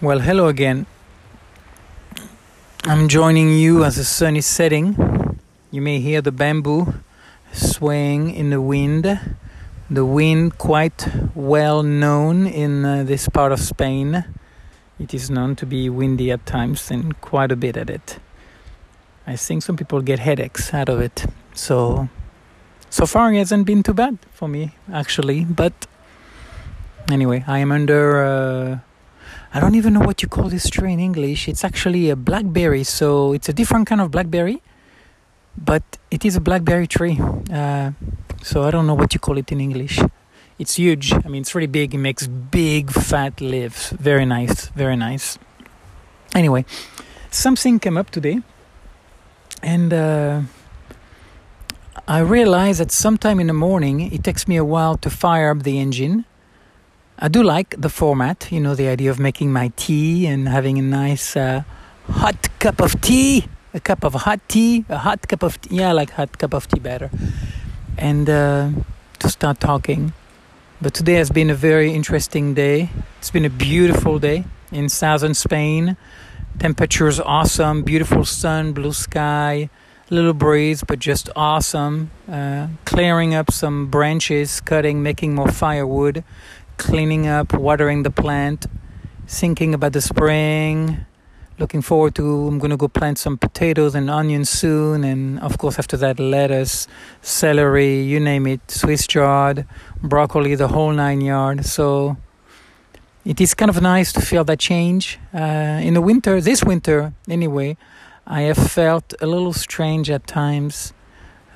Well, hello again. I'm joining you as the sun is setting. You may hear the bamboo swaying in the wind. The wind, quite well known in uh, this part of Spain. It is known to be windy at times and quite a bit at it. I think some people get headaches out of it. So, so far it hasn't been too bad for me, actually. But anyway, I am under. Uh, I don't even know what you call this tree in English. It's actually a blackberry, so it's a different kind of blackberry, but it is a blackberry tree. Uh, so I don't know what you call it in English. It's huge. I mean, it's really big. It makes big, fat leaves. Very nice. Very nice. Anyway, something came up today, and uh, I realized that sometime in the morning it takes me a while to fire up the engine I do like the format, you know, the idea of making my tea and having a nice uh, hot cup of tea, a cup of hot tea, a hot cup of tea. Yeah, I like hot cup of tea better. And uh, to start talking. But today has been a very interesting day. It's been a beautiful day in southern Spain. Temperatures awesome, beautiful sun, blue sky, little breeze, but just awesome. Uh, clearing up some branches, cutting, making more firewood cleaning up, watering the plant, thinking about the spring. Looking forward to, I'm going to go plant some potatoes and onions soon. And of course, after that, lettuce, celery, you name it, Swiss chard, broccoli, the whole nine yards. So it is kind of nice to feel that change. Uh, in the winter, this winter anyway, I have felt a little strange at times,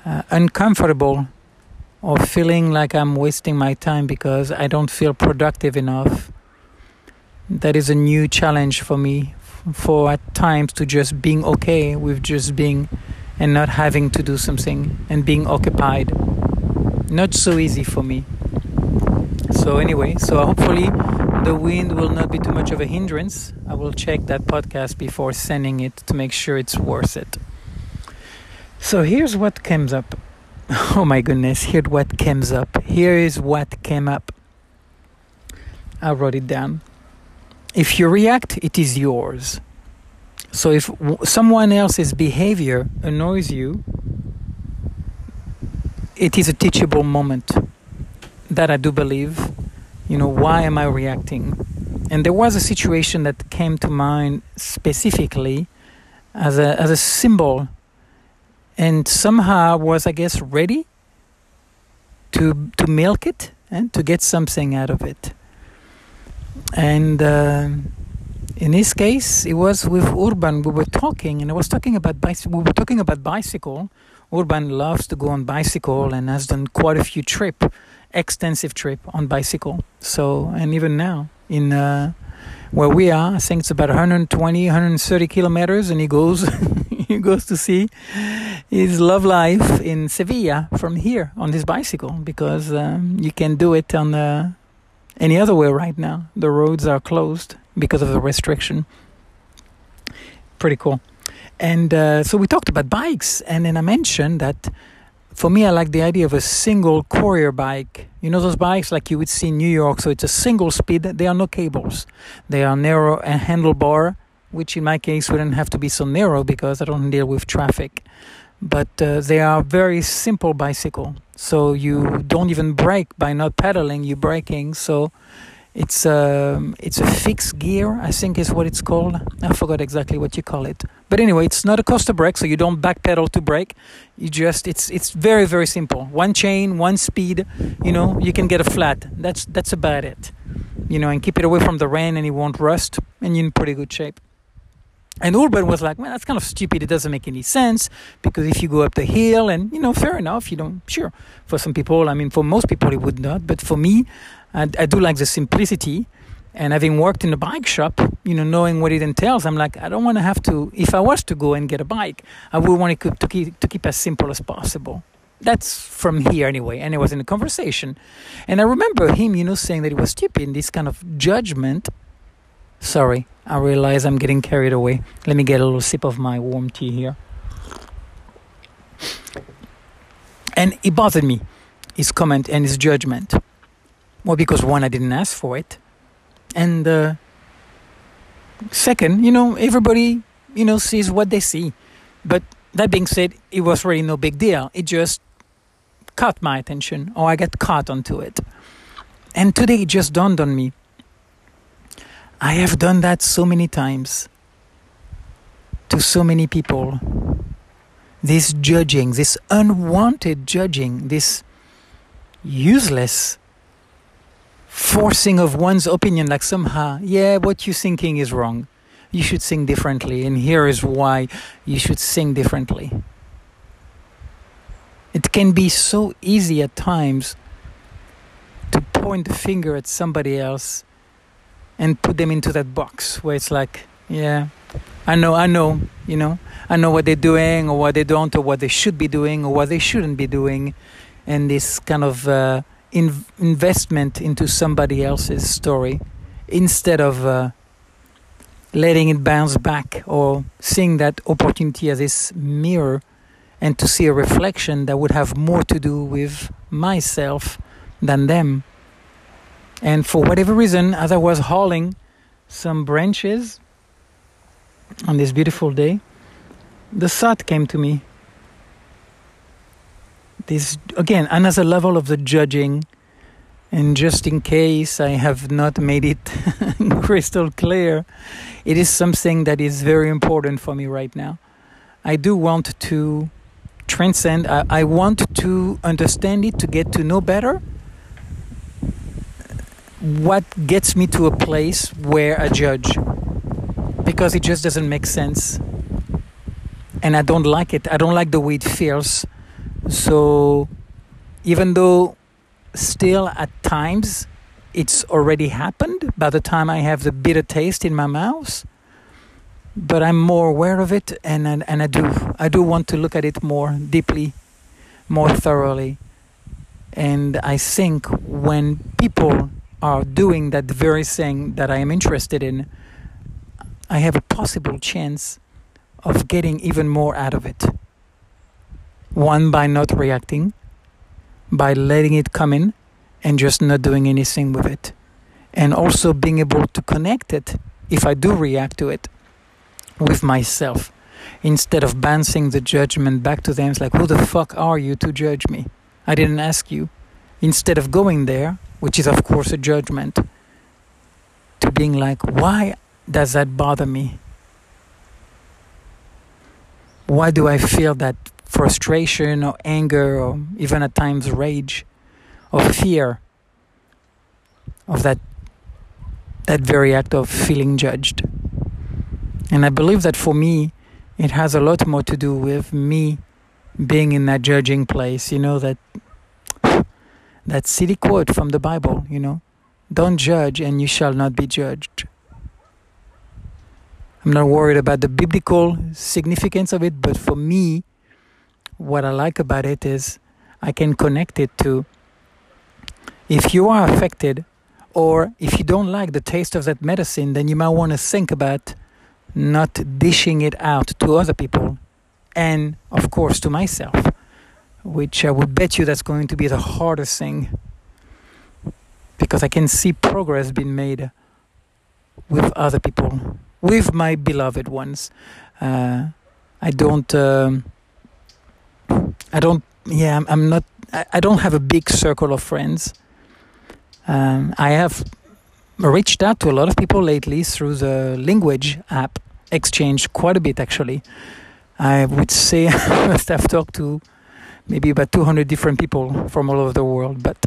uh, uncomfortable or feeling like I'm wasting my time because I don't feel productive enough. That is a new challenge for me for at times to just being okay with just being and not having to do something and being occupied. Not so easy for me. So, anyway, so hopefully the wind will not be too much of a hindrance. I will check that podcast before sending it to make sure it's worth it. So, here's what comes up. Oh my goodness, here what comes up. Here is what came up. I wrote it down. If you react, it is yours. So if someone else's behavior annoys you, it is a teachable moment. That I do believe. You know, why am I reacting? And there was a situation that came to mind specifically as a, as a symbol and somehow was, I guess, ready to to milk it and to get something out of it. And uh, in this case, it was with Urban. We were talking, and I was talking about bicycle. We were talking about bicycle. Urban loves to go on bicycle and has done quite a few trip, extensive trip on bicycle. So, and even now in uh, where we are, I think it's about 120, 130 kilometers, and he goes he goes to see his love life in Sevilla from here on this bicycle because um, you can do it on uh, any other way right now. The roads are closed because of the restriction. Pretty cool. And uh, so we talked about bikes, and then I mentioned that for me, I like the idea of a single courier bike. You know those bikes like you would see in New York. So it's a single speed. There are no cables. They are narrow and handlebar which in my case wouldn't have to be so narrow because I don't deal with traffic. But uh, they are very simple bicycle, so you don't even brake by not pedaling. You're braking, so it's a um, it's a fixed gear. I think is what it's called. I forgot exactly what you call it. But anyway, it's not a coaster brake, so you don't backpedal to brake. You just it's it's very very simple. One chain, one speed. You know, you can get a flat. That's that's about it. You know, and keep it away from the rain, and it won't rust, and you're in pretty good shape. And Urban was like, man, that's kind of stupid. It doesn't make any sense because if you go up the hill, and you know, fair enough, you don't, sure. For some people, I mean, for most people, it would not. But for me, I, I do like the simplicity. And having worked in a bike shop, you know, knowing what it entails, I'm like, I don't want to have to. If I was to go and get a bike, I would want keep, to keep to keep as simple as possible. That's from here anyway. And it was in a conversation, and I remember him, you know, saying that it was stupid. This kind of judgment Sorry, I realize I'm getting carried away. Let me get a little sip of my warm tea here. And it bothered me, his comment and his judgment. Well, because one, I didn't ask for it. And uh, second, you know, everybody, you know, sees what they see. But that being said, it was really no big deal. It just caught my attention, or I got caught onto it. And today it just dawned on me. I have done that so many times to so many people. This judging, this unwanted judging, this useless forcing of one's opinion, like somehow, yeah, what you're thinking is wrong. You should sing differently, and here is why you should sing differently. It can be so easy at times to point the finger at somebody else and put them into that box where it's like, yeah, I know, I know, you know, I know what they're doing or what they don't or what they should be doing or what they shouldn't be doing. And this kind of uh, in- investment into somebody else's story instead of uh, letting it bounce back or seeing that opportunity as this mirror and to see a reflection that would have more to do with myself than them. And for whatever reason, as I was hauling some branches on this beautiful day, the thought came to me. This, again, another level of the judging. And just in case I have not made it crystal clear, it is something that is very important for me right now. I do want to transcend, I, I want to understand it, to get to know better what gets me to a place where I judge because it just doesn't make sense and I don't like it. I don't like the way it feels. So even though still at times it's already happened by the time I have the bitter taste in my mouth, but I'm more aware of it and and, and I do I do want to look at it more deeply, more thoroughly. And I think when people are doing that very thing that I am interested in, I have a possible chance of getting even more out of it. One, by not reacting, by letting it come in and just not doing anything with it. And also being able to connect it, if I do react to it, with myself. Instead of bouncing the judgment back to them, it's like, who the fuck are you to judge me? I didn't ask you. Instead of going there, which is, of course, a judgment, to being like, why does that bother me? Why do I feel that frustration or anger or even at times rage or fear of that that very act of feeling judged? And I believe that for me, it has a lot more to do with me being in that judging place, you know, that that silly quote from the Bible, you know, don't judge and you shall not be judged. I'm not worried about the biblical significance of it, but for me, what I like about it is I can connect it to if you are affected or if you don't like the taste of that medicine, then you might want to think about not dishing it out to other people and, of course, to myself which I would bet you that's going to be the hardest thing because I can see progress being made with other people, with my beloved ones. Uh, I don't, um, I don't, yeah, I'm, I'm not, I, I, don't have a big circle of friends. Um, I have reached out to a lot of people lately through the language app, Exchange, quite a bit actually. I would say I must have talked to maybe about 200 different people from all over the world. But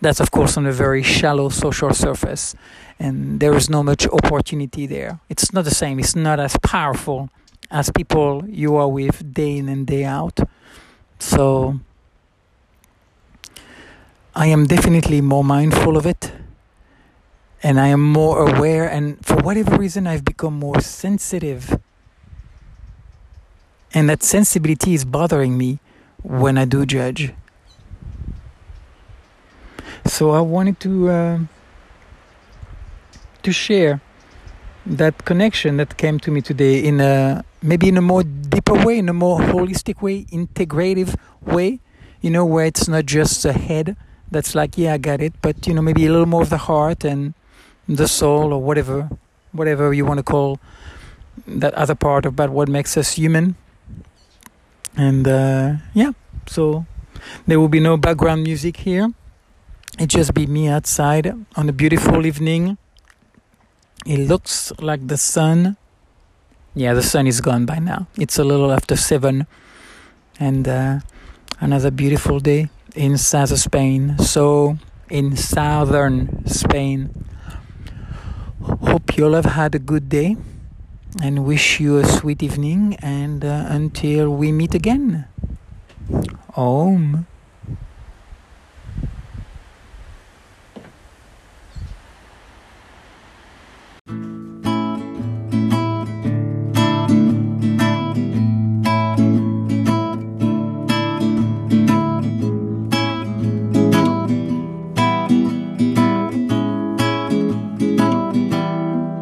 that's, of course, on a very shallow social surface. And there is no much opportunity there. It's not the same, it's not as powerful as people you are with day in and day out. So I am definitely more mindful of it. And I am more aware, and for whatever reason, I've become more sensitive. And that sensibility is bothering me when I do judge. So I wanted to uh, to share that connection that came to me today in a maybe in a more deeper way, in a more holistic way, integrative way. You know, where it's not just a head that's like, yeah, I got it, but you know, maybe a little more of the heart and the soul or whatever whatever you want to call that other part about what makes us human. And uh, yeah, so there will be no background music here. It just be me outside on a beautiful evening. It looks like the sun. Yeah, the sun is gone by now. It's a little after seven, and uh, another beautiful day in southern Spain. So in southern Spain. Hope you all have had a good day and wish you a sweet evening. And uh, until we meet again, Om.